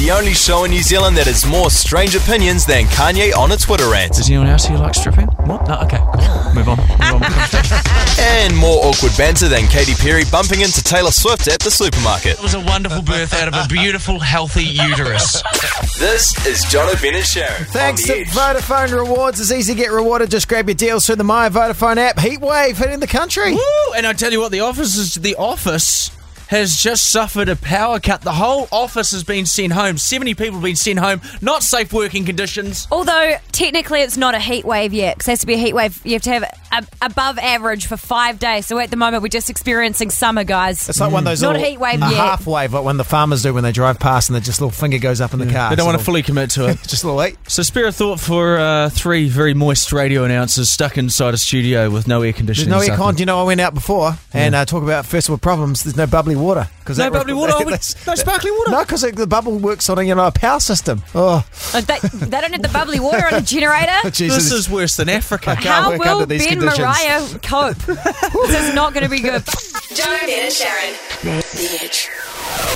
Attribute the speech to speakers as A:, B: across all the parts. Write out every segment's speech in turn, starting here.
A: the only show in New Zealand that has more strange opinions than Kanye on a Twitter rant.
B: Does anyone else here like stripping? What? No, okay, cool. Move on. Move on.
A: And more awkward banter than Katy Perry bumping into Taylor Swift at the supermarket.
B: It was a wonderful birth out of a beautiful, healthy uterus.
A: This is Jono, Ben and Sharon.
C: Thanks to
A: edge.
C: Vodafone Rewards. It's easy to get rewarded. Just grab your deals through the My Vodafone app. Heatwave hitting the country.
B: Woo! And I tell you what, the office is the office has just suffered a power cut. The whole office has been sent home. Seventy people have been sent home. Not safe working conditions.
D: Although technically it's not a heat wave yet, because it has to be a heat wave. You have to have a, above average for five days. So at the moment we're just experiencing summer, guys.
C: It's like one of those
D: Not a
C: little,
D: heat wave
C: a
D: yet.
C: half wave, like when the farmers do when they drive past and their just little finger goes up in the car.
B: They don't
C: It's
B: want to fully commit to it.
C: just a little eight.
B: So spare a thought for uh, three very moist radio announcers stuck inside a studio with no air
C: There's
B: conditioning.
C: no
B: Something.
C: aircon. Do you know I went out before and uh, talk about first world problems? There's no bubbly water because
B: No bubbly water? Oh, no sparkling water?
C: No, because the bubble works on a you know a power system. Oh,
D: Uh, they, they don't have the bubbly water on a generator.
C: Jesus!
B: This is worse than Africa.
C: can't
D: How
C: work
D: will
C: under these
D: Ben
C: conditions.
D: Mariah cope? this is not going to be good.
E: Jono, Ben and Sharon. The Edge.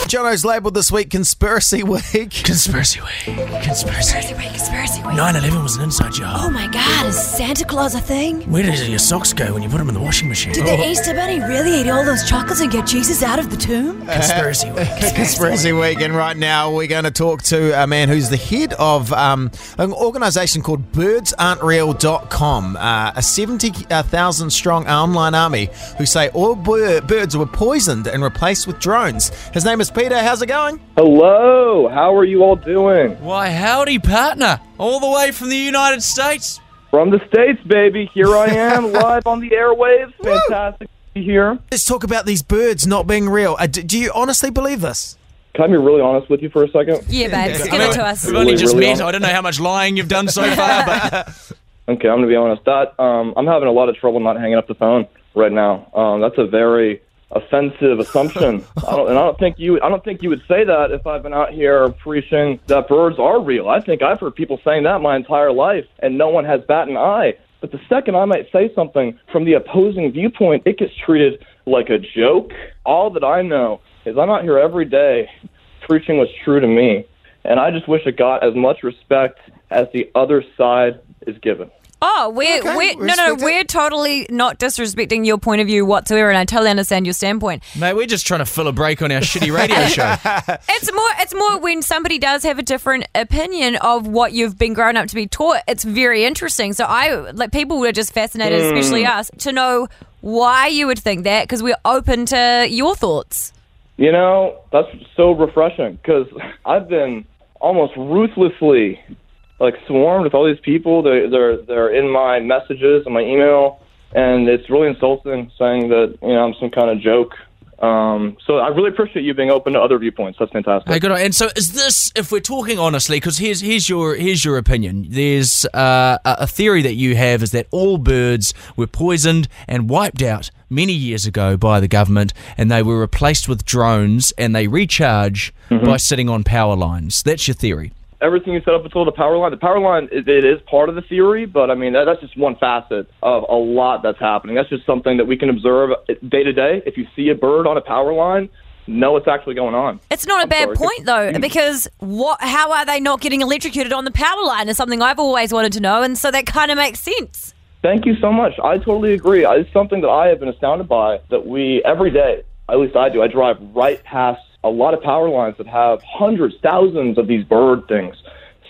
C: Jono's labelled this week conspiracy week.
B: Conspiracy week. Conspiracy.
D: Week. conspiracy. Wait.
B: 9-11 was an inside job.
D: Oh my God, is Santa Claus a thing?
B: Where did your socks go when you put them in the washing machine?
D: Did the Easter Bunny really eat all those chocolates and get Jesus out of the tomb?
B: Conspiracy week.
C: Conspiracy Week, and right now we're going to talk to a man who's the head of um, an organisation called BirdsAren'tReal.com, uh, a 70,000 strong online army who say all birds were poisoned and replaced with drones. His name is Peter. How's it going?
F: Hello, how are you all doing?
B: Why, howdy, partner. All the way from the United States.
F: From the States, baby. Here I am, live on the airwaves. Fantastic to be here.
C: Let's talk about these birds not being real. Uh, do, do you honestly believe this?
F: Can I be really honest with you for a second?
D: Yeah, babes, give it to us.
B: We've only
F: Really,
B: just
F: really
B: met.
F: on-
B: I don't know how much lying you've done so far, but
F: Okay, I'm gonna be honest. That um, I'm having a lot of trouble not hanging up the phone right now. Um, that's a very offensive assumption. I don't, and I don't think you. I don't think you would say that if I've been out here preaching that birds are real. I think I've heard people saying that my entire life, and no one has bat an eye. But the second I might say something from the opposing viewpoint, it gets treated like a joke. All that I know is I'm out here every day preaching what's true to me, and I just wish it got as much respect as the other side is given.
D: Oh, we're,
C: Okay,
D: we're no, no,
C: it.
D: we're totally not disrespecting your point of view whatsoever, and I totally understand your standpoint.
B: mate, we're just trying to fill a break on our shitty radio show.
D: It's more, it's more when somebody does have a different opinion of what you've been grown up to be taught. It's very interesting. So I like people were just fascinated, especially hmm. us, to know why you would think that because we're open to your thoughts.
F: You know, that's so refreshing because I've been almost ruthlessly like swarmed with all these people. They, they're they're in my messages and my email, and it's really insulting saying that you know I'm some kind of joke. Um, so I really appreciate you being open to other viewpoints. That's fantastic.
B: Hey, good. And so, is this, if we're talking honestly, because here's here's your here's your opinion. There's uh, a a theory that you have is that all birds were poisoned and wiped out many years ago by the government, and they were replaced with drones, and they recharge by sitting on power lines. That's your theory.
F: Everything you set up until the power line. The power line, it, it is part of the theory, but I mean that, that's just one facet of a lot that's happening. That's just something that we can observe day to day. If you see a bird on a power line, know what's actually going on.
D: It's not a
F: I'm
D: bad
F: sorry.
D: point though, hmm. because what? How are they not getting electrocuted on the power line? Is something I've always wanted to know, and so that kind of makes sense.
F: Thank you so much. I totally agree. It's something that I have been astounded by that we every day, at least I do. I drive right past a lot of power lines that have hundreds, thousands of these bird things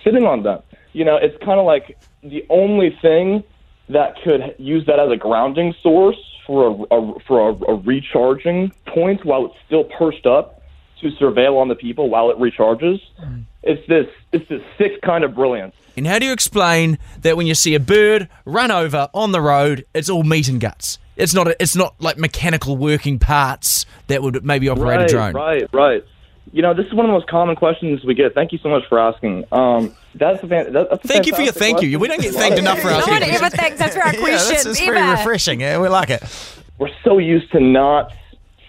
F: sitting on them. You know, it's kind of like the only thing that could use that as a grounding source for a, a for a, a recharging point while it's still perched up to surveil on the people while it recharges. Mm. It's this it's this sick kind of brilliance.
B: And how do you explain that when you see a bird run over on the road, it's all meat and guts? It's not. A, it's not like mechanical working parts that would maybe operate
F: right,
B: a drone.
F: Right, right. You know, this is one of the most common questions we get. Thank you so much for asking. Um, that's a fan, that's a
B: Thank you for your
F: fantastic
B: thank you. We don't get thanked enough for our
D: No one
B: thank
D: ever thinks that's for our
C: Yeah,
D: question.
C: this is pretty
D: ever.
C: refreshing. Yeah, we like it.
F: We're so used to not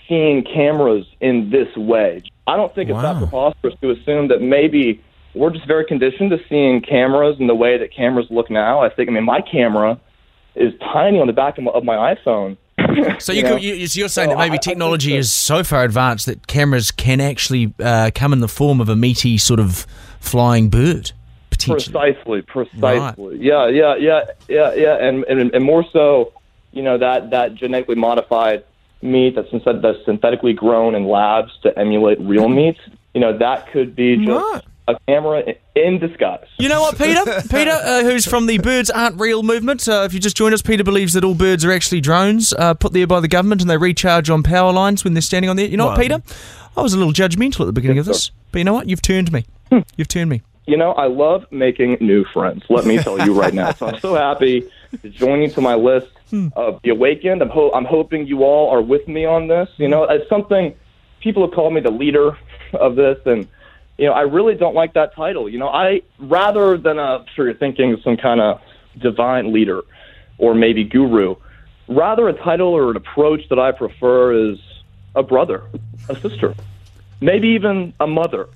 F: seeing cameras in this way. I don't think it's that preposterous to assume that maybe we're just very conditioned to seeing cameras in the way that cameras look now. I think, I mean, my camera is tiny on the back of my, of my iPhone,
B: So you
F: know?
B: could, you, so you're saying
F: So
B: that maybe
F: I- I
B: technology
F: that-
B: is so far advanced that cameras can actually uh, come in the form of a meaty sort of flying bird, potentially.
F: Precisely, precisely. Yeah, yeah, yeah, yeah, yeah, and, and and more so, you know that that genetically modified meat that's, that's synthetically grown in labs to emulate real meat. You know that could be just
C: Right.
F: A camera in disguise.
B: You know what, Peter? Peter, uh, who's from the Birds Aren't Real movement. Uh, if you just joined us, Peter believes that all birds are actually drones uh, put there by the government and they recharge on power lines when they're standing on there. You know what, Peter? I was a little judgmental at the beginning of this, but you know what? You've turned me. You've turned me.
F: You know, I love making new friends. Let me tell you right now. So I'm so happy to join you to my list of the awakened. I'm, ho- I'm hoping you all are with me on this. You know, it's something people have called me the leader of this, and you know, I really don't like that title. You know, I rather than a sure you're thinking some kind of divine leader or maybe guru, rather a title or an approach that I prefer is a brother, a sister, maybe even a mother.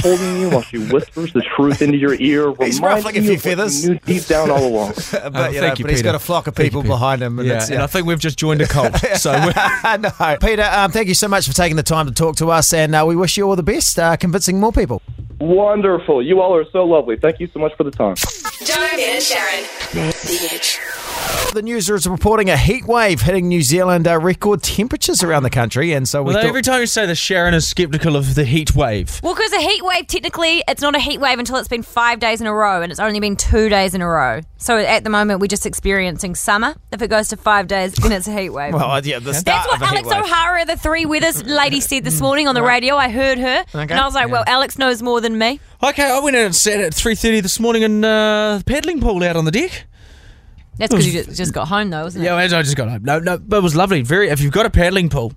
F: Holding you while she whispers the truth into your ear,
C: He's
F: reminding
C: ruffling a
F: you
C: few
F: of what you deep down all along.
C: but, you
B: Oh,
C: know,
B: thank you,
C: but he's
B: Peter.
C: got a flock of
B: Thank you,
C: people behind him. And
B: Yeah,
C: it's,
B: and I think we've just joined a cult. So
C: no. Peter, um, thank you so much for taking the time to talk to us, and uh, we wish you all the best, uh, convincing more people.
F: Wonderful. You all are so lovely. Thank you so much for the time.
E: Joan and Sharon. The Edge.
C: The news is reporting a heat wave hitting New Zealand, uh, record temperatures around the country, and so we
B: Although
C: thought.
B: every time you say this, Sharon is sceptical of the heat wave.
D: Well, because a heat wave, technically, it's not a heat wave until it's been five days in a row, and it's only been two days in a row. So at the moment, we're just experiencing summer. If it goes to five days, then it's a heat wave.
C: well, yeah, the start
D: That's what
C: of a heat
D: Alex
C: wave.
D: O'Hara, the three weathers lady, said this morning on the radio. I heard her, and I was like, "Well, Alex knows more than me."
B: Okay, I went out and sat at 3.30 this morning in uh, the paddling pool out on the deck.
D: That's because you just got home, though, isn't it?
B: Yeah, I just got home. No, no, but it was lovely. Very. If you've got a paddling pool,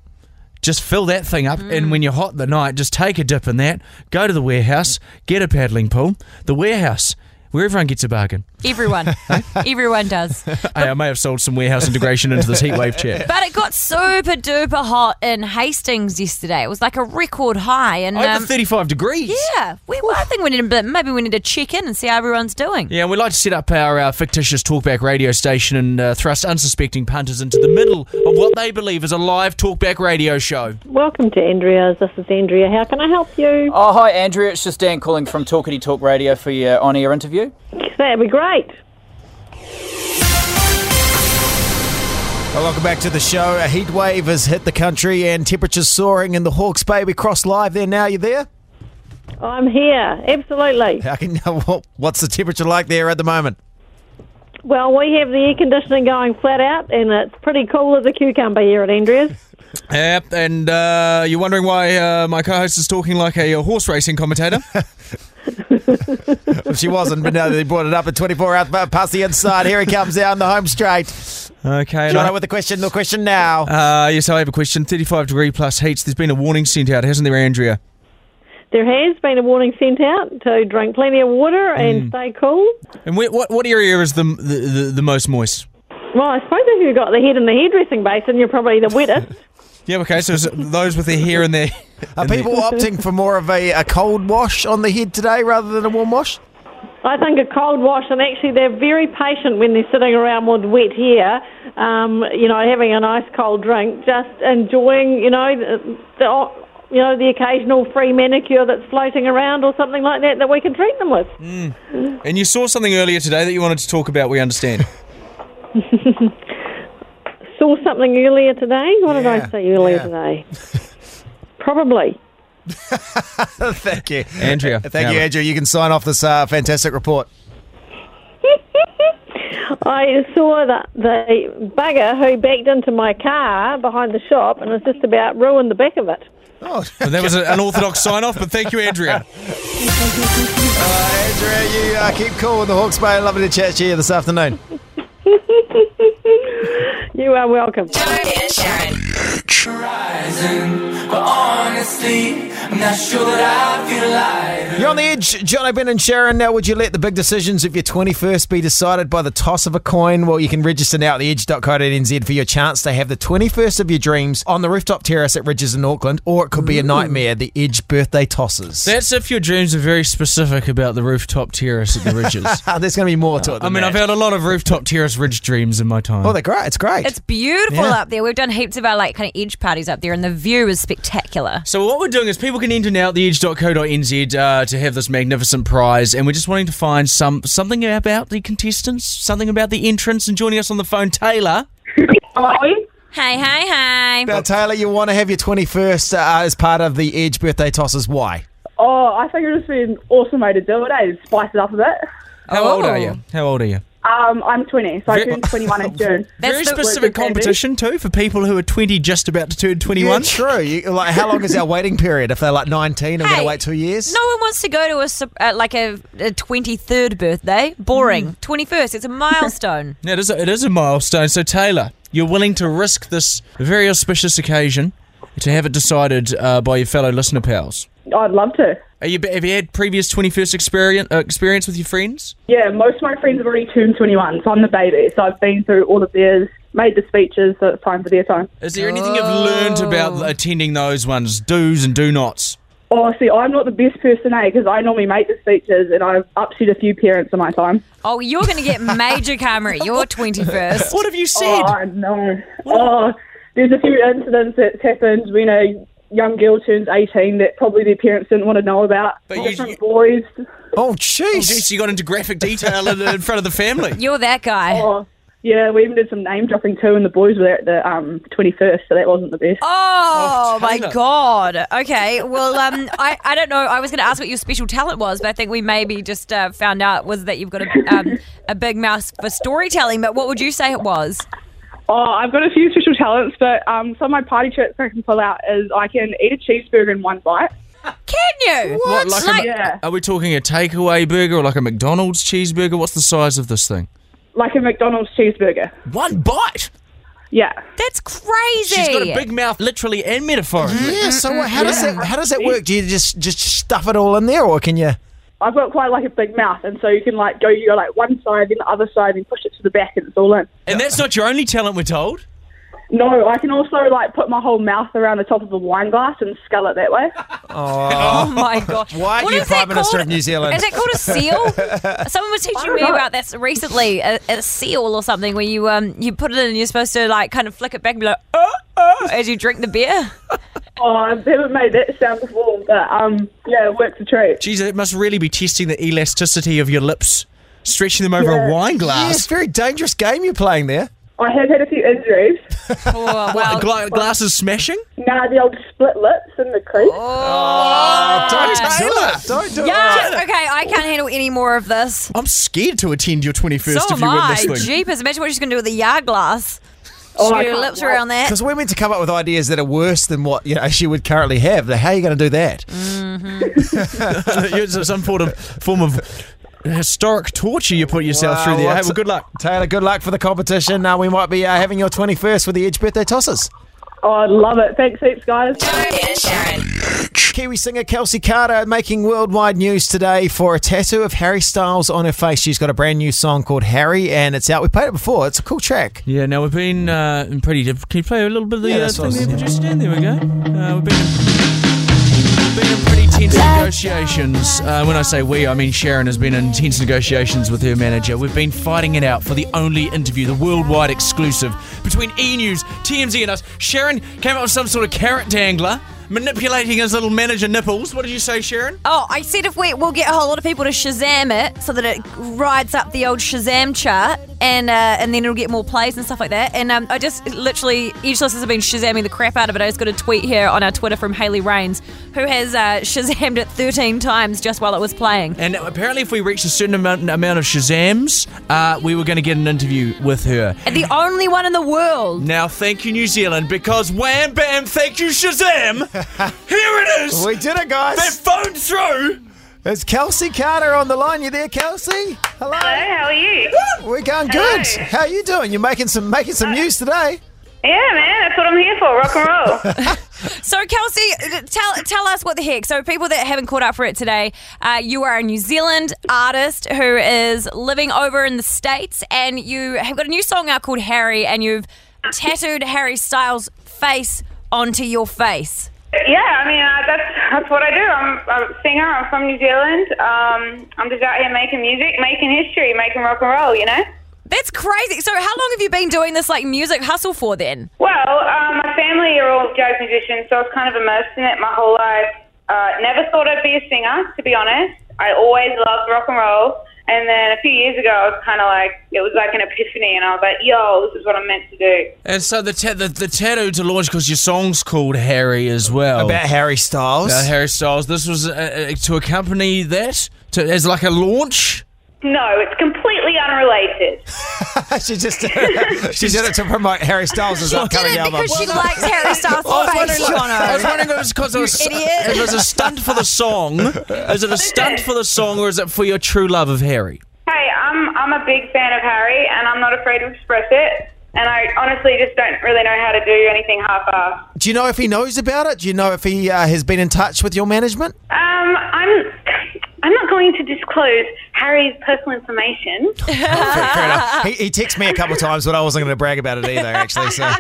B: just fill that thing up, and when mm. you're hot the night, just take a dip in that. Go to the warehouse, get a paddling pool. The warehouse, where everyone gets a bargain.
D: Everyone, everyone does.
B: hey, I may have sold some warehouse integration into this heatwave chat.
D: But it got super duper hot in Hastings yesterday. It was like a record high, and
B: Over
D: um,
B: 35 degrees.
D: yeah, we, well, I think we need a bit. Maybe we need to check in and see how everyone's doing.
B: Yeah, and we'd like to set up our uh, fictitious talkback radio station and uh, thrust unsuspecting punters into the middle of what they believe is a live talkback radio show.
G: Welcome to Andrea's. This is Andrea. How can I help you?
H: Oh, hi, Andrea. It's just Dan calling from Talkity Talk Radio for your on air interview.
G: That'd be great.
C: Well, welcome back to the show. A heat wave has hit the country and temperatures soaring in the Hawke's Bay. We crossed live there now. You there?
G: I'm here. Absolutely.
C: How can what- what's the temperature like there at the moment?
G: Well, we have the air conditioning going flat out, and it's pretty cool as a cucumber here at Andrea's.
B: Yep, and uh, you're wondering why uh, my co-host is talking like a, horse racing commentator?
C: If she wasn't, but now they brought it up at 24 out past the inside. Here he comes down the home straight.
B: okay. and I-
C: Jono with the question. The question now.
B: uh, yes, I have a question. 35 degree plus heats. There's been a warning sent out, hasn't there, Andrea?
G: There has been a warning sent out to drink plenty of water and stay cool.
B: And where, what what area is the the, the, the most moist?
G: Well, I suppose if you've got the head in the hairdressing basin, you're probably the wettest.
B: Yeah, okay. So those with their hair in their
C: Are
B: in their-
C: people opting for more of a, a cold wash on the head today rather than a warm wash?
G: I think a cold wash, and actually they're very patient when they're sitting around with wet hair, um, you know, having a nice cold drink, just enjoying, you know, the, the you know the occasional free manicure that's floating around or something like that that we can treat them with.
B: And you saw something earlier today that you wanted to talk about. We understand.
G: Saw something earlier today. What did I see earlier
C: yeah.
G: today? Probably.
C: Thank you.
B: Andrea.
C: Thank you,
B: Yeah.
C: Andrew. You can sign off this uh, fantastic report.
G: I saw the, the bugger who backed into my car behind the shop and has just about ruined the back of it.
C: Oh,
B: Well, that was an orthodox sign off, but thank you, Andrea.
C: uh, Andrea, you uh, keep cool in the Hawke's, Bay. Lovely to chat to you this afternoon.
G: You are welcome.
E: Joan and Sharon.
I: But honestly, I'm not sure that I feel alive.
C: You're on the edge, John Ben and Sharon. Now, would you let the big decisions of your 21st be decided by the toss of a coin? Well, you can register now at theedge.co.nz for your chance to have the 21st of your dreams on the rooftop terrace at Ridges in Auckland, or it could be a nightmare, the Edge birthday tosses.
B: That's if your dreams are very specific about the rooftop terrace at the ridges.
C: There's going to be more to it.
B: I mean,
C: that.
B: I've had a lot of rooftop terrace ridge dreams in my time.
C: Oh, they're great. It's great.
D: It's beautiful
C: Yeah.
D: up there. We've done heaps of our like kind of edge parties up there, and the view is spectacular.
B: So what we're doing is people can enter now at theedge.co.nz uh, to have this magnificent prize, and we're just wanting to find some something about the contestants, something about the entrance, and joining us on the phone, Taylor.
D: Hey, hey, hey!
C: now, Taylor, you want to have your 21st uh, as part of the Edge birthday tosses. Why?
I: Oh, I think it'd just be an awesome way to do it, eh? Spice it up a bit.
B: How old are
D: Oh.
B: you? How old are you?
I: Um, I'm 20, so I
B: Very-
I: turned 21 in June.
D: That's
B: Very
D: the-
B: specific competition too for people who are 20 just about to turn 21.
C: Yeah, true. You, like, how long is our waiting period? If they're like 19 and we're going
D: Hey,
C: to wait two years?
D: No one wants to go to a sup- uh, like a, a 23rd birthday. Boring. 21st. It's a milestone.
B: Yeah, it is, a, it is a milestone. So, Taylor, you're willing to risk this very auspicious occasion to have it decided uh, by your fellow listener pals.
I: I'd love to.
B: Are you, have you had previous 21st experience, uh, experience with your friends?
I: Yeah, most of my friends have already turned 21, so I'm the baby. So I've been through all of theirs, made the speeches, so it's time for their time.
B: Is there anything you've learned about attending those ones, do's and do nots?
I: Oh, see, I'm not the best person, eh? Because I normally make the speeches, and I've upset a few parents in my time.
D: Oh, you're going to get major karma at your 21st.
B: What have you said?
I: Oh, no. Oh, there's a few incidents that's happened when a young girl turns 18 that probably their parents didn't want to know about.
B: But
I: Different
B: you-
I: boys.
C: Oh,
B: Oh,
C: jeez.
B: geez, you got into graphic detail in, in front of the family.
D: You're that guy.
I: Oh, yeah, we even did some name dropping too, and the boys were there at the um, 21st, so that wasn't the best.
D: Oh,
B: Oh,
D: my god. Okay. Well, um, I, I don't know. I was going to ask what your special talent was, but I think we maybe just uh, found out was that you've got a um, a big mouth for storytelling. But what would you say it was?
I: Oh, I've got a few special talents, but um, some of my party tricks I can pull out is I can eat a cheeseburger in one bite.
D: Can you?
B: What, like
D: Like-
B: a,
I: Yeah.
B: Are we talking a takeaway burger or like a McDonald's cheeseburger? What's the size of this thing?
I: Like a McDonald's cheeseburger.
B: One bite.
I: Yeah.
D: That's crazy.
B: She's got a big mouth, literally and metaphorically.
C: Yeah, so what, how does that how does that work? Do you just just stuff it all in there, or can you?
I: I've got quite like a big mouth, and so you can like go, you go like one side, then the other side, then push it to the back, and it's all in.
B: And that's not your only talent, we're told.
I: No, I can also like put my whole mouth around the top of a wine glass and scull it that way.
D: Oh my gosh!
C: Why
D: What
C: are you
D: is that
C: Prime Minister
D: called?
C: of New Zealand?
D: Is it called a seal? Someone was teaching me about this recently. A, a seal or something where you um you put it in and you're supposed to like kind of flick it back and be like oh oh as you drink the beer.
I: Oh, I haven't made that sound before, but um, yeah, it works a treat.
B: Geez, it must really be testing the elasticity of your lips, stretching them over a
I: Yeah.
B: wine
C: Yeah,
B: glass.
C: it's a very dangerous game you're playing there.
I: I have had a few injuries.
D: Oh, well,
B: Gla- glasses smashing?
I: Nah, the old split lips and the crease.
D: Oh,
C: Don't do it. Don't do it.
D: Yes. Okay, I can't handle any more of this.
B: I'm scared to attend your 21st
D: So
B: if
D: am
B: you win
D: I.
B: this thing.
D: Jeepers! Imagine what she's going to do with the yard glass.
I: Oh, I
D: Shoot lips
I: wait.
D: around that.
C: Because we're meant to come up with ideas that are worse than what you know she would currently have. How are you going to do that?
B: It's some sort of form of historic torture you put yourself through there. Hey,
C: what's-
B: well, good luck.
C: Taylor, good luck for the competition. Uh, we might be uh, having your 21st with the Edge birthday tosses.
I: Oh, I love it. Thanks heaps, guys.
E: Joe, Ben and Sharon.
C: Kiwi singer Kelsy Karter making worldwide news today for a tattoo of Harry Styles on her face. She's got a brand new song called Harry, and it's out. We played it before. It's a cool track.
B: Yeah, now we've been uh, in pretty. Can you play a little bit of the
C: Yeah,
B: uh,
C: that's what
B: thing
C: I
B: there,
C: was-
B: producer Dan? There we go. Uh, we've been. Been in pretty tense negotiations. Uh, when I say we, I mean Sharon has been in tense negotiations with her manager. We've been fighting it out for the only interview, the worldwide exclusive between E News, TMZ, and us. Sharon came up with some sort of carrot dangler, manipulating his little manager nipples. What did you say, Sharon?
D: Oh, I said if we we'll get a whole lot of people to Shazam it so that it rides up the old Shazam chart and uh, and then it'll get more plays and stuff like that. And um, I just literally each listeners have been Shazamming the crap out of it. I just got a tweet here on our Twitter from Haley Rains who has uh, Shazammed it 13 times just while it was playing.
B: And apparently, if we reached a certain amount, amount of Shazams, uh, we were going to get an interview with her.
D: And the only one in the world.
B: Now, thank you, New Zealand, because wham bam, thank you, Shazam! Here it is!
C: We did it, guys.
B: They phoned through!
C: It's Kelsy Karter on the line. You there, Kelsy? Hello.
J: Hello, how are you?
C: We're going good. How are you doing? You're making some making some news today.
J: Yeah, man, that's what I'm here for, rock and roll.
D: So, Kelsy, tell tell us what the heck. So, people that haven't caught up for it today, uh, you are a New Zealand artist who is living over in the States, and you have got a new song out called Harry, and you've tattooed Harry Styles' face onto your face.
J: Yeah, I mean uh, that's that's what I do. I'm, I'm a singer. I'm from New Zealand. Um, I'm just out here making music, making history, making rock and roll. You know.
D: That's crazy. So, how long have you been doing this like music hustle for then?
J: Well, um, my family are all jazz musicians, so I was kind of immersed in it my whole life. Uh, never thought I'd be a singer, to be honest. I always loved rock and roll. And then a few years ago, I was kind of like, it was like an epiphany, and I was like, yo, this is what I'm meant to do.
B: And so the ta- the, the tattoo to launch because your song's called Harry as well.
C: About Harry Styles.
B: About Harry Styles. This was uh, uh, to accompany that to, as like a launch.
J: No, it's completely unrelated.
C: she just she did it to promote Harry Styles'
D: She did
C: upcoming
D: it
C: album.
D: because she likes Harry Styles'
B: I was
D: face,
B: wondering, I was wondering if it was because it was, it was a stunt for the song. Is it a stunt for the song, or is it for your true love of Harry?
J: Hey, I'm I'm a big fan of Harry, and I'm not afraid to express it. And I honestly just don't really know how to do anything half-assed.
C: Do you know if he knows about it? Do you know if he uh, has been in touch with your management?
J: Um, I'm I'm not going to disclose Harry's personal information.
C: Fair enough. He, he texted me a couple of times, but I wasn't going to brag about it either, actually. So
J: I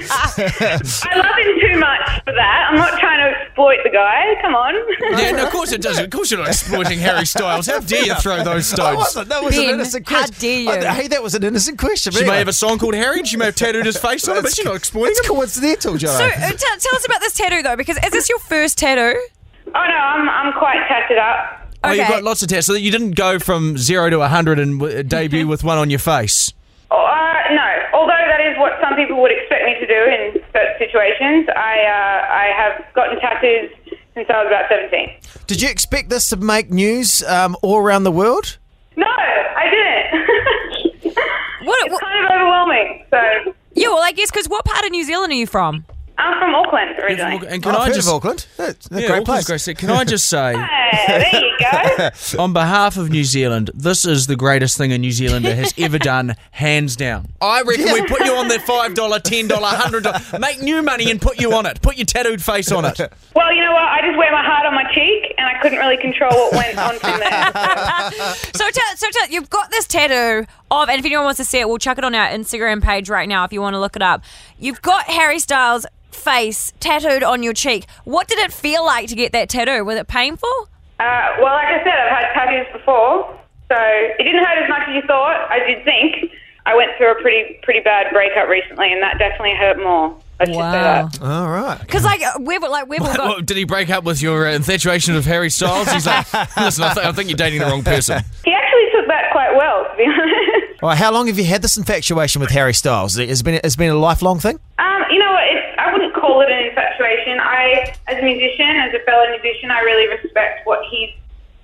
J: love him too much for that. I'm not trying to exploit the guy. Come on.
B: Yeah, no, of course it doesn't. Of course you're not exploiting Harry Styles. How dare you throw those
C: I
B: stones?
C: wasn't. That was an
D: Ben,
C: innocent
D: how
C: question.
D: dare you.
C: I- hey, that was an innocent question.
B: She
C: but
B: may have a song called Harry. and She may have tattooed his face on it, but
C: It's
B: she's not exploiting
C: It's
B: him.
C: coincidental, Joe.
D: So, uh, t- tell us about this tattoo though, because is this your first tattoo?
J: oh no, I'm I'm quite tatted up.
B: Oh, you've got lots of tattoos. So that you didn't go from zero to 100 and w- debut with one on your face.
J: Oh, uh, no, although that is what some people would expect me to do in certain situations, I uh, I have gotten tattoos since I was about 17.
C: Did you expect this to make news um, all around the world?
J: No, I didn't.
D: What?
J: it's
D: what
J: kind of overwhelming. So
D: yeah, well, I guess because what part of New Zealand are you from?
J: I'm from Auckland originally.
B: And oh, can
C: I've
B: I
C: heard
B: just
C: of Auckland. It's a
B: Yeah,
C: great
B: Auckland's
C: place.
B: great. Can I just say,
J: Hey, there you go.
B: on behalf of New Zealand, this is the greatest thing a New Zealander has ever done, hands down. I reckon we put you on the $5, $10, $100, make new money and put you on it. Put your tattooed face on it.
J: Well, you know what? I just wear my heart on my cheek, and I couldn't really control what went on from there.
D: So, tell, so tell, you've got this tattoo of, and if anyone wants to see it, we'll chuck it on our Instagram page right now if you want to look it up. You've got Harry Styles' face tattooed on your cheek. What did it feel like to get that tattoo? Was it painful?
J: Uh, well, like I said, I've had tattoos before, so it didn't hurt as much as you thought. I did think. I went through a pretty pretty bad breakup recently, and that definitely hurt more. Let's just say
D: Wow.
J: that.
C: All right.
D: Because like uh, we've like we've all got.
B: Well, did he break up with your uh, infatuation of Harry Styles? He's like, listen, I, th- I think you're dating the wrong person.
J: He actually took that quite well, to be honest.
C: Well, how long have you had this infatuation with Harry Styles? It's been it's been a lifelong thing.
J: Um, you know? I wouldn't call it an infatuation. I, as a musician, as a fellow musician, I really respect what he's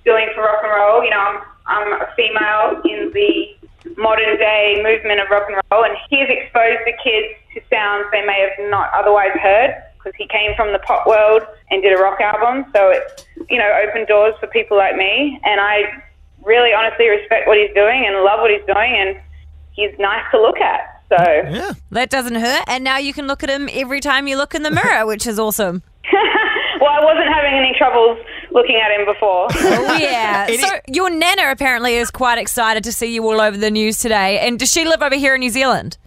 J: doing for rock and roll. You know, I'm, I'm a female in the modern day movement of rock and roll, and he has exposed the kids to sounds they may have not otherwise heard because he came from the pop world and did a rock album. So it's, you know, opened doors for people like me, and I really honestly respect what he's doing and love what he's doing, and he's nice to look at. So.
C: Yeah.
D: That doesn't hurt, and now you can look at him every time you look in the mirror, which is awesome.
J: well, I wasn't having any troubles looking at him before.
D: Oh yeah. so your nana apparently is quite excited to see you all over the news today. And does she live over here in New Zealand?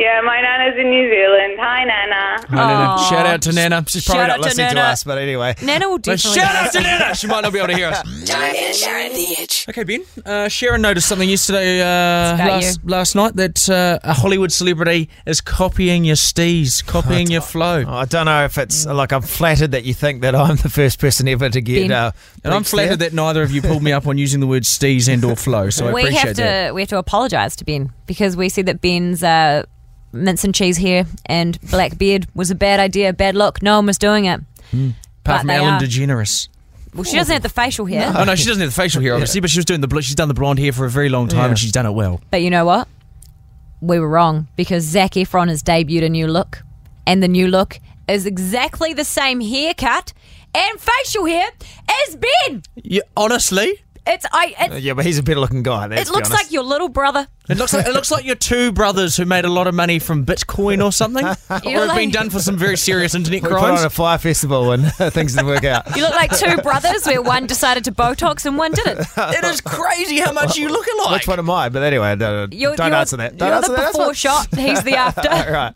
J: Yeah, my nana's in New Zealand. Hi, Nana.
B: Hi, Nana.
D: Aw.
B: Shout out to Nana. She's probably
D: Shout
B: not
D: out to
B: listening to,
D: Nana.
B: us.
C: But anyway,
D: Nana will
B: But
D: definitely.
B: shout out to Nana. She might not be able to hear us.
E: Jono and Sharon, The Edge.
B: Okay, Ben. Uh, Sharon noticed something yesterday, uh,
D: about
B: last, last night, that uh, a Hollywood celebrity is copying your steez, copying your flow.
C: I don't know if it's like I'm flattered that you think that I'm the first person ever to get.
D: Ben.
C: Uh,
B: And I'm flattered
C: there.
B: that neither of you pulled me up on using the word steez and or flow, so I
D: we
B: appreciate
D: have to
B: that.
D: we have to apologise to Ben because we said that Ben's uh, mince and cheese hair and black beard was a bad idea, bad luck. No one was doing it.
B: Apart
D: but
B: from Ellen
D: are.
B: DeGeneres.
D: Well, she doesn't have the facial hair.
B: Oh no, she doesn't have the facial hair, obviously, but she was doing the bl- she's done the blonde hair for a very long time,
C: Yeah.
B: and she's done it well.
D: But you know what? We were wrong because Zac Efron has debuted a new look, and the new look is exactly the same haircut and facial hair as Ben.
B: Yeah, honestly,
D: It's I.
C: Uh,
D: It,
C: yeah, but he's a better looking guy.
D: It looks
C: honest.
D: like your little brother.
B: It looks like it looks like your two brothers who made a lot of money from Bitcoin or something, or have been done for some very serious internet crimes.
C: we put on a fire festival uh, and things didn't work out.
D: You look like two brothers where one decided to Botox and one didn't.
B: It is crazy how much you look alike.
C: Which one am I? But anyway, don't, uh,
D: You're,
C: don't
D: you're,
C: answer that. Don't
D: you're
C: answer
D: the
C: that.
D: Before shot. He's the after.
C: right.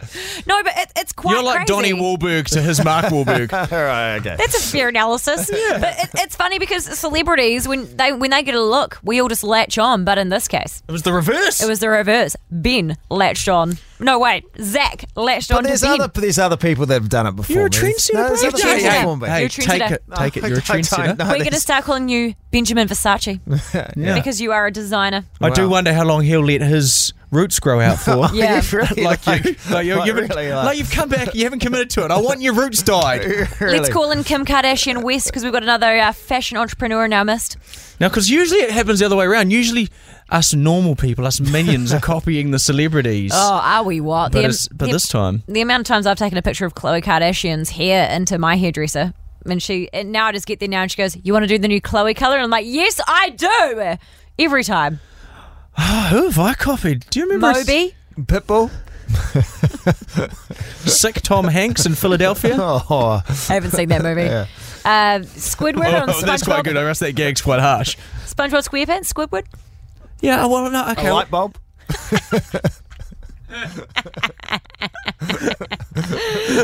D: No, but it, it's quite
B: You're like
D: crazy.
B: Donnie Wahlberg to his Mark Wahlberg.
C: All right. Okay.
D: That's a fair analysis. But it, it's funny because celebrities, when they when they get a look, we all just latch on. But in this case,
B: It was the reverse.
D: It was the reverse. Ben latched on. No, wait, Zac latched on
C: But
D: to
C: there's
D: Ben.
C: other there's other people that have done it before.
B: You're a
C: me.
B: trendsetter,
C: No, there's
B: bro.
C: other
D: You're a
C: people
D: trendsetter.
C: before me.
B: hey,
D: You're a
B: take
D: trendsetter.
B: it, take it. You're a
C: I don't
B: trendsetter.
C: know
D: We're going to start calling you Benjamin Versace
B: Yeah.
D: because you are a designer.
B: I do
C: Wow.
B: wonder how long he'll let his roots grow out for.
D: Yeah.
C: You've really
B: like, you, like, you,
C: like,
B: you haven't,
C: really,
B: like,
C: like-
B: you've come back, you haven't committed to it. I want your roots dyed
D: Let's call in Kim Kardashian West because we've got another uh, fashion entrepreneur in our midst.
B: now, because usually it happens the other way around. Usually, us normal people, us minions, are copying the celebrities.
D: Oh, are we what?
B: but
D: The-
B: it's, but
D: the-
B: this time,
D: the amount of times I've taken a picture of Khloe Kardashian's hair into my hairdresser, and she and now I just get there now, and she goes, "You want to do the new Khloe color?" And I'm like, "Yes, I do." Every time,
B: oh, who have I copied? Do you remember a
D: Moby.
C: Pitbull.
B: sick Tom Hanks in Philadelphia?
C: Oh,
D: I haven't seen that movie.
C: Yeah.
D: Uh, Squidward on
B: Oh, that's quite good. I rest that gag's quite harsh.
D: SpongeBob SquarePants. Squidward.
B: Yeah, well, no, okay.
C: a light bulb.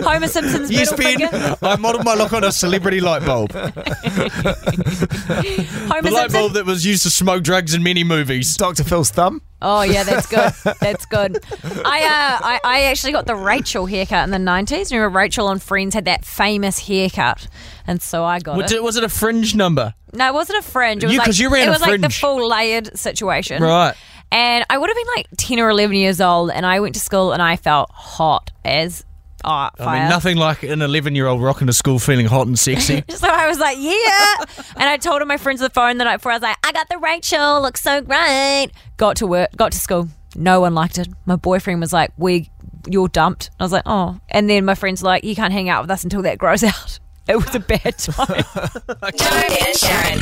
D: Homer Simpson's
B: Yes,
D: middle
B: Ben.
D: finger.
B: I modelled my look on a celebrity light bulb.
D: Homer
B: The light
D: Simpson.
B: bulb that was used to smoke drugs in many movies.
C: Dr. Phil's thumb.
D: Oh yeah, that's good. That's good. I uh, I, I actually got the Rachel haircut in the nineties. Remember Rachel on Friends had that famous haircut, and so I got
B: Was
D: it.
B: it, was it a fringe number?
D: No, it wasn't a fringe. It was
B: You-
D: like
B: 'cause you ran
D: it
B: a
D: was like the
B: fringe.
D: full layered situation.
B: Right.
D: And I would have been like ten or eleven years old, and I went to school, and I felt hot as oh, fire.
B: I mean, nothing like an 11 year old rocking to school feeling hot and sexy.
D: So I was like, yeah. and I told all my friends on the phone the night before, I was like, I got the Rachel, looks so great. Got to work, got to school. No one liked it. My boyfriend was like, we, you're dumped. I was like, oh. And then my friend's like, you can't hang out with us until that grows out. It was a bad time.
E: Joe and Sharon.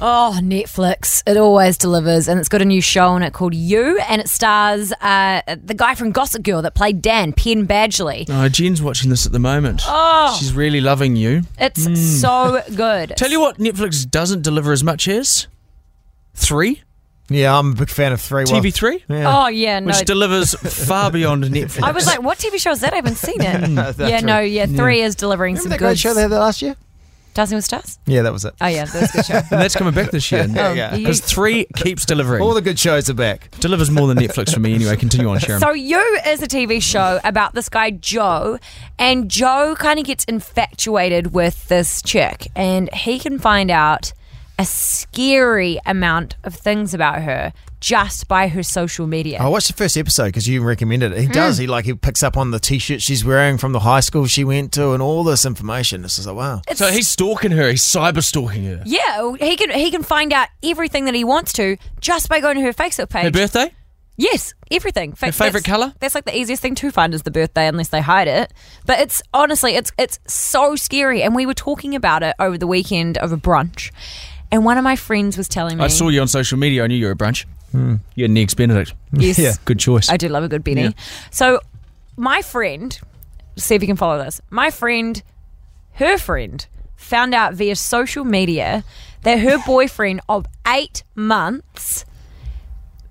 D: oh, Netflix. It always delivers. And it's got a new show on it called You. And it stars uh, the guy from Gossip Girl that played Dan, Penn Badgley.
B: Oh, Jen's watching this at the moment.
D: Oh.
B: She's really loving you.
D: It's so good.
B: Tell you what, Netflix doesn't deliver as much as three
C: Yeah, I'm a big fan of three.
B: TV3,
C: Yeah.
D: Oh, yeah. No.
B: which delivers far beyond Netflix.
D: I was like, what TV show is that? I haven't seen it.
C: That's
D: yeah,
C: right.
D: no, yeah, three is delivering
C: Remember
D: some
C: that
D: good
C: great show they had that last year?
D: Dancing with Stars?
C: Yeah, that was it.
D: Oh, yeah, that was a good show.
B: and that's coming back this year.
C: Yeah, oh,
D: yeah.
B: Because three keeps delivering.
C: All the good shows are back.
B: delivers more than Netflix for me anyway. Continue on, Sharon.
D: So You is a TV show about this guy Joe, and Joe kind of gets infatuated with this chick, and he can find out a scary amount of things about her just by her social media.
C: I watched the first episode because you recommended it. He does. He like he picks up on the t-shirt she's wearing from the high school she went to, and all this information. This is like wow.
B: So he's stalking her. He's cyber stalking her.
D: Yeah, he can he can find out everything that he wants to just by going to her Facebook page.
B: Her birthday?
D: Yes, everything. Fa-
B: Her favourite
D: that's-
B: colour?
D: That's like the easiest thing to find is the birthday, unless they hide it. But it's honestly, it's it's so scary. And we were talking about it over the weekend over brunch, and one of my friends was telling me,
B: I saw you on social media. I knew you were a brunch. Hmm. You had an eggs Benedict.
D: Yes,
C: Yeah.
B: Good choice.
D: I do love a good Benny.
B: Yeah.
D: So, my friend, see if you can follow this. My friend, her friend, found out via social media that her boyfriend of eight months,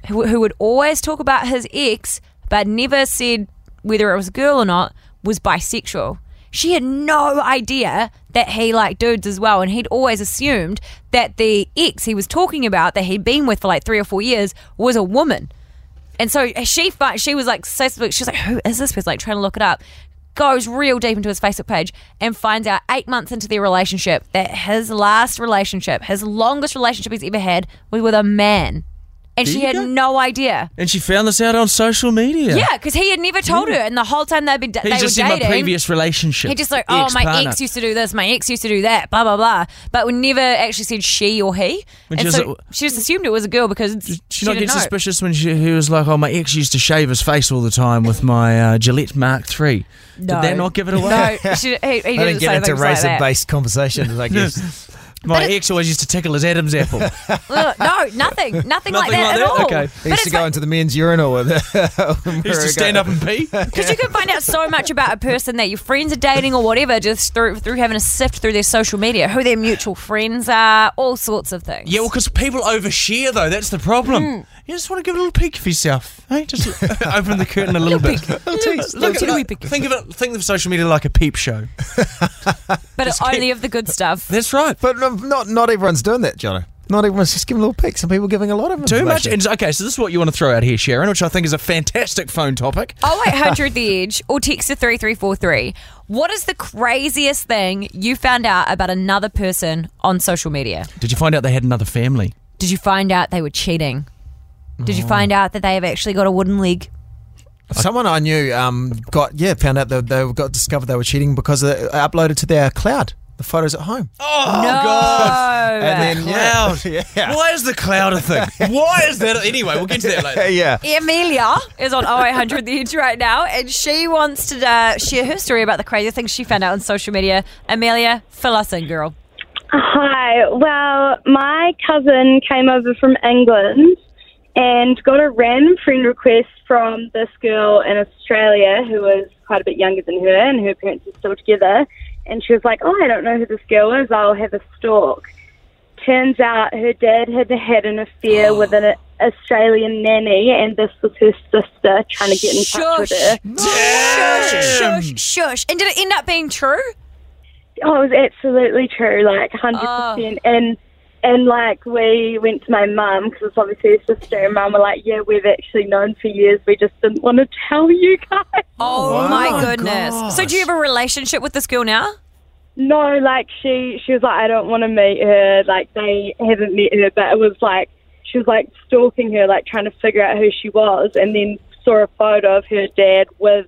D: who, who would always talk about his ex but never said whether it was a girl or not, was bisexual. She had no idea that he liked dudes as well, and he'd always assumed that the ex he was talking about that he'd been with for like three or four years was a woman. And so uh, she she was like Facebook. She's like, who is this? Was like trying to look it up. Goes real deep into his Facebook page and finds out eight months into their relationship that his last relationship, his longest relationship he's ever had, was with a man, and
B: There
D: she had
B: go.
D: no idea.
B: and she found this out on social media.
D: Yeah, because he had never told her, and the whole time they'd been
B: He's
D: they were
B: just in my
D: dating.
B: previous relationship.
D: He just like, oh, my
B: Ex-partner.
D: ex used to do this, my ex used to do that, blah blah blah. But we never actually said she or he,
B: When
D: and
B: she
D: so
B: like-
D: she just assumed it was a girl because
B: Did
D: she
B: she not
D: didn't
B: get
D: know.
B: suspicious when she, he was like, "Oh, my ex used to shave his face all the time with my uh, Gillette Mark III. Did
D: No.
B: that not give it away?
D: No, she, he, he didn't
C: didn't
D: say
C: get into razor-based conversations. I guess.
B: My ex always used to tickle his Adam's apple.
D: No, nothing, nothing, like that
B: like
D: at
B: that?
D: all.
B: Okay.
C: He used to go into the men's urinal with
B: He used to stand up and pee.
D: Because you can find out so much about a person that your friends are dating or whatever just through through having a sift through their social media, who their mutual friends are, all sorts of things.
B: Yeah, well, because people overshare, though. That's the problem.
D: Mm.
B: You just want to give a little peek of yourself. Hey, just open the curtain a little, bit.
C: Little tease.
B: Look at
D: Little
B: it.
D: peek.
B: Think of it. Think of social media like a peep show.
D: but it's only of the good stuff.
B: That's right.
C: But no, not not everyone's doing that, Jono. Not everyone's just giving a little peek. Some people giving a lot of them.
B: Too much.
C: information.
B: And, okay, so this is what you want to throw out here, Sharon, which I think is a fantastic phone topic.
D: Oh wait, the edge or text to three three four three. What is the craziest thing you found out about another person on social media?
B: Did you find out they had another family?
D: Did you find out they were cheating? Did
B: Oh.
D: you find out that they have actually got a wooden leg?
C: Someone I knew um, got yeah found out that they got discovered they were cheating because they uploaded to their cloud the photos at home.
B: Oh,
D: no.
B: God.
C: And then
B: Cloud.
C: yeah, yeah.
B: Why is the cloud a thing? Why is that? Anyway, we'll get to that later.
C: yeah.
D: Amelia is on 0800 The Edge right now, and she wants to uh, share her story about the crazy things she found out on social media. Amelia, fill us in, girl.
K: Hi. Well, my cousin came over from England and got a random friend request from this girl in Australia who was quite a bit younger than her, and her parents are still together. And she was like, "Oh, I don't know who this girl is. I'll have a stalk." Turns out her dad had had an affair with an Australian nanny, and this was her sister trying to get in touch with her.
D: Shush, shush, shush. And did it end up being true?
K: Oh, it was absolutely true, like hundred percent. Ah. And and like we went to my mum because it's obviously her sister, and mum were like, "Yeah, we've actually known for years. We just didn't want to tell you guys."
D: Oh, oh my goodness. So do you have a relationship with this girl now?
K: No, like she she was like, "I don't want to meet her." Like they haven't met her, but it was like she was like stalking her, like trying to figure out who she was, and then saw a photo of her dad with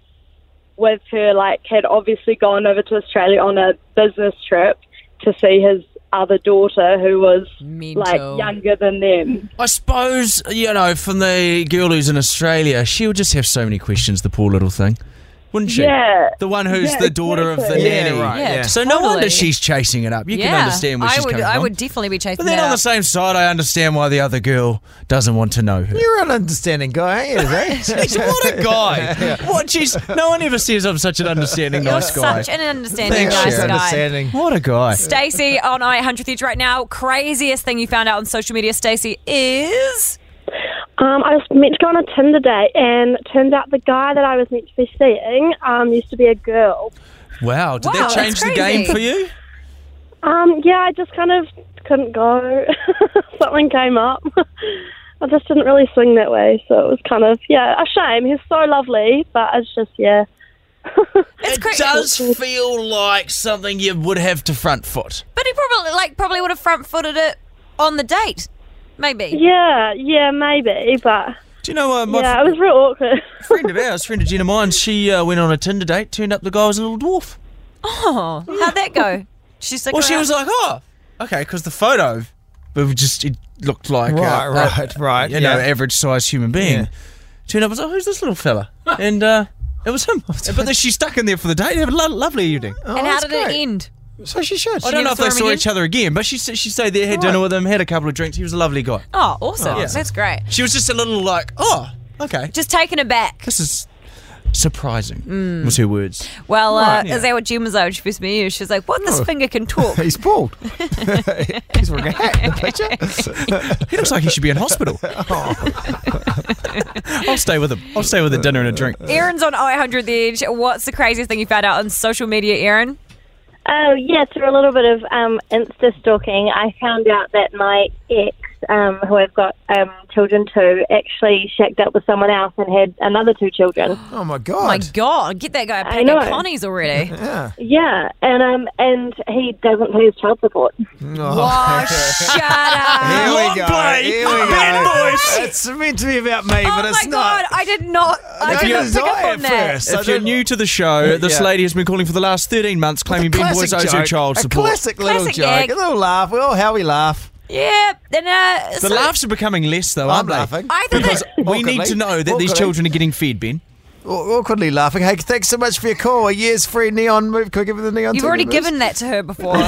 K: with her, like had obviously gone over to Australia on a business trip to see his other daughter who was like younger than them.
B: I suppose, you know, from the girl who's in Australia, she'll just have so many questions, the poor little thing. Wouldn't she?
K: Yeah.
B: The one who's
K: Yeah,
B: the daughter of the
K: exactly.
B: nanny.
C: Yeah, right, Yeah, yeah.
B: So no wonder she's chasing it up. You can understand where
D: I
B: she's
D: would,
B: coming
D: I
B: from.
D: would definitely be chasing
B: but then
D: that
B: on the same side, I understand why the other girl doesn't want to know her.
C: You're an understanding guy, ain't you? eh?
B: What a guy! What? she's no one ever says I'm such an understanding
D: You're
B: nice guy.
D: such an understanding
B: Thanks,
D: nice
B: Sharon.
D: guy.
C: Understanding.
B: What a guy!
D: Stacey on I 100th Edge right now. Craziest thing you found out on social media, Stacey, is
L: Um, I was meant to go on a Tinder date, and it turns out the guy that I was meant to be seeing um, used to be a girl.
B: Wow, did
D: Wow,
B: that change the game
D: crazy.
B: for you?
L: Um, yeah, I just kind of couldn't go. Something came up. I just didn't really swing that way, so it was kind of yeah a shame. He's so lovely, but it's just yeah.
B: it does feel like something you would have to front foot.
D: But he probably like probably would have front footed it on the date. Maybe.
L: Yeah, yeah, maybe, but
B: Do you know uh, my
L: yeah, it was real awkward.
B: friend of ours, friend of Gina mine, she uh, went on a Tinder date, turned up the guy was a little dwarf.
D: Oh, how'd that go? She's like,
B: Well, she was like, oh, okay, because the photo, but just it looked like
C: Right,
B: uh,
C: right,
B: uh,
C: right,
B: you know, average sized human being.
C: Yeah.
B: Turned up, I was like, who's this little fella? and uh, it was him. but then she stuck in there for the date. They had a lo- lovely evening.
C: Oh,
D: and how
C: that's
D: did it end?
C: So she should.
B: I don't know if they
D: saw
B: each other again, but she said she stayed there, had dinner with him, had a couple of drinks. He was a lovely guy.
D: Oh, awesome.
B: Yeah.
D: That's great.
B: She was just a little like, oh, okay,
D: Just taken aback.
B: this is surprising.
D: Mm.
B: Was her words.
D: Well, uh,
C: Right, yeah.
D: is that what Jim was on? She first met you. She was like, what? This
C: Oh.
D: finger can talk.
C: He's bald. He's wearing a hat in the picture.
B: He looks like he should be in hospital. I'll stay with him. I'll stay with a dinner and a drink.
D: Aaron's on 0800 The Edge. What's the craziest thing you found out on social media, Aaron?
L: Oh, yeah, through a little bit of um, Insta stalking, I found out that my ex, um, who I've got um, children to, actually shacked up with someone else and had another two children.
C: Oh my god!
D: Oh
C: god.
D: my God. Get that guy
L: I
D: packing
L: know.
D: Connie's already.
C: Yeah.
L: Yeah, and um, and he doesn't pay his child support.
D: Oh, shut up.
C: Here we go.
B: play.
C: Here we go.
B: boys.
C: It's meant to be about me,
D: Oh
C: but
D: my
C: it's
D: God.
C: not.
D: I did not. I
C: No,
D: did not pick up on that.
C: first.
B: If you're new to the show, this
C: Yeah.
B: lady has been calling for the last 13 months claiming Ben Boyce owes her
C: joke.
B: child
C: a
B: support.
C: classic little
D: Classic
C: joke.
D: gag.
C: A little laugh. Well, how we laugh.
D: Yeah. Then, uh,
B: The
D: so-
B: laughs are becoming less, though,
C: I'm
B: aren't they?
C: laughing.
D: I thought
B: Because
D: that.
B: we need
C: Awkwardly.
B: to know that these
C: Awkwardly.
B: children are getting fed, Ben.
C: Aw- Awkwardly laughing. Hey, thanks so much for your call. A year's free neon move. Can we give her the neon?
D: You've
C: ticket
D: already
C: moves?
D: given that to her before.
B: Your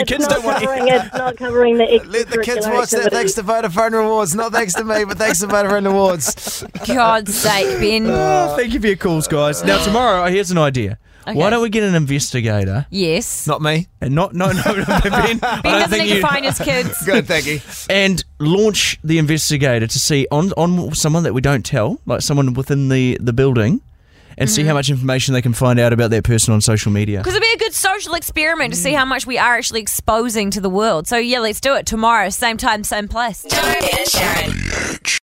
L: it's
B: kids
L: not
B: don't want
L: covering. It's not covering the
C: Let the kids watch that thanks to Vodafone Rewards. Not thanks to me, but thanks to Vodafone Rewards.
D: God's sake, Ben.
B: Oh, thank you for your calls, guys. Now tomorrow, here's an idea.
D: Okay.
B: Why don't we get an investigator?
D: Yes.
C: Not me.
B: And not no no, no Ben.
D: Ben doesn't
B: think
D: need to
B: you-
D: find his kids.
C: Good, thank you.
B: and launch the investigator to see on on someone that we don't tell, like someone within the the building, and see mm-hmm. how much information they can find out about that person on social media.
D: Because it'd be a good social experiment to see how much we are actually exposing to the world. So, yeah, let's do it tomorrow, same time, same place.
E: Joe and Sharon.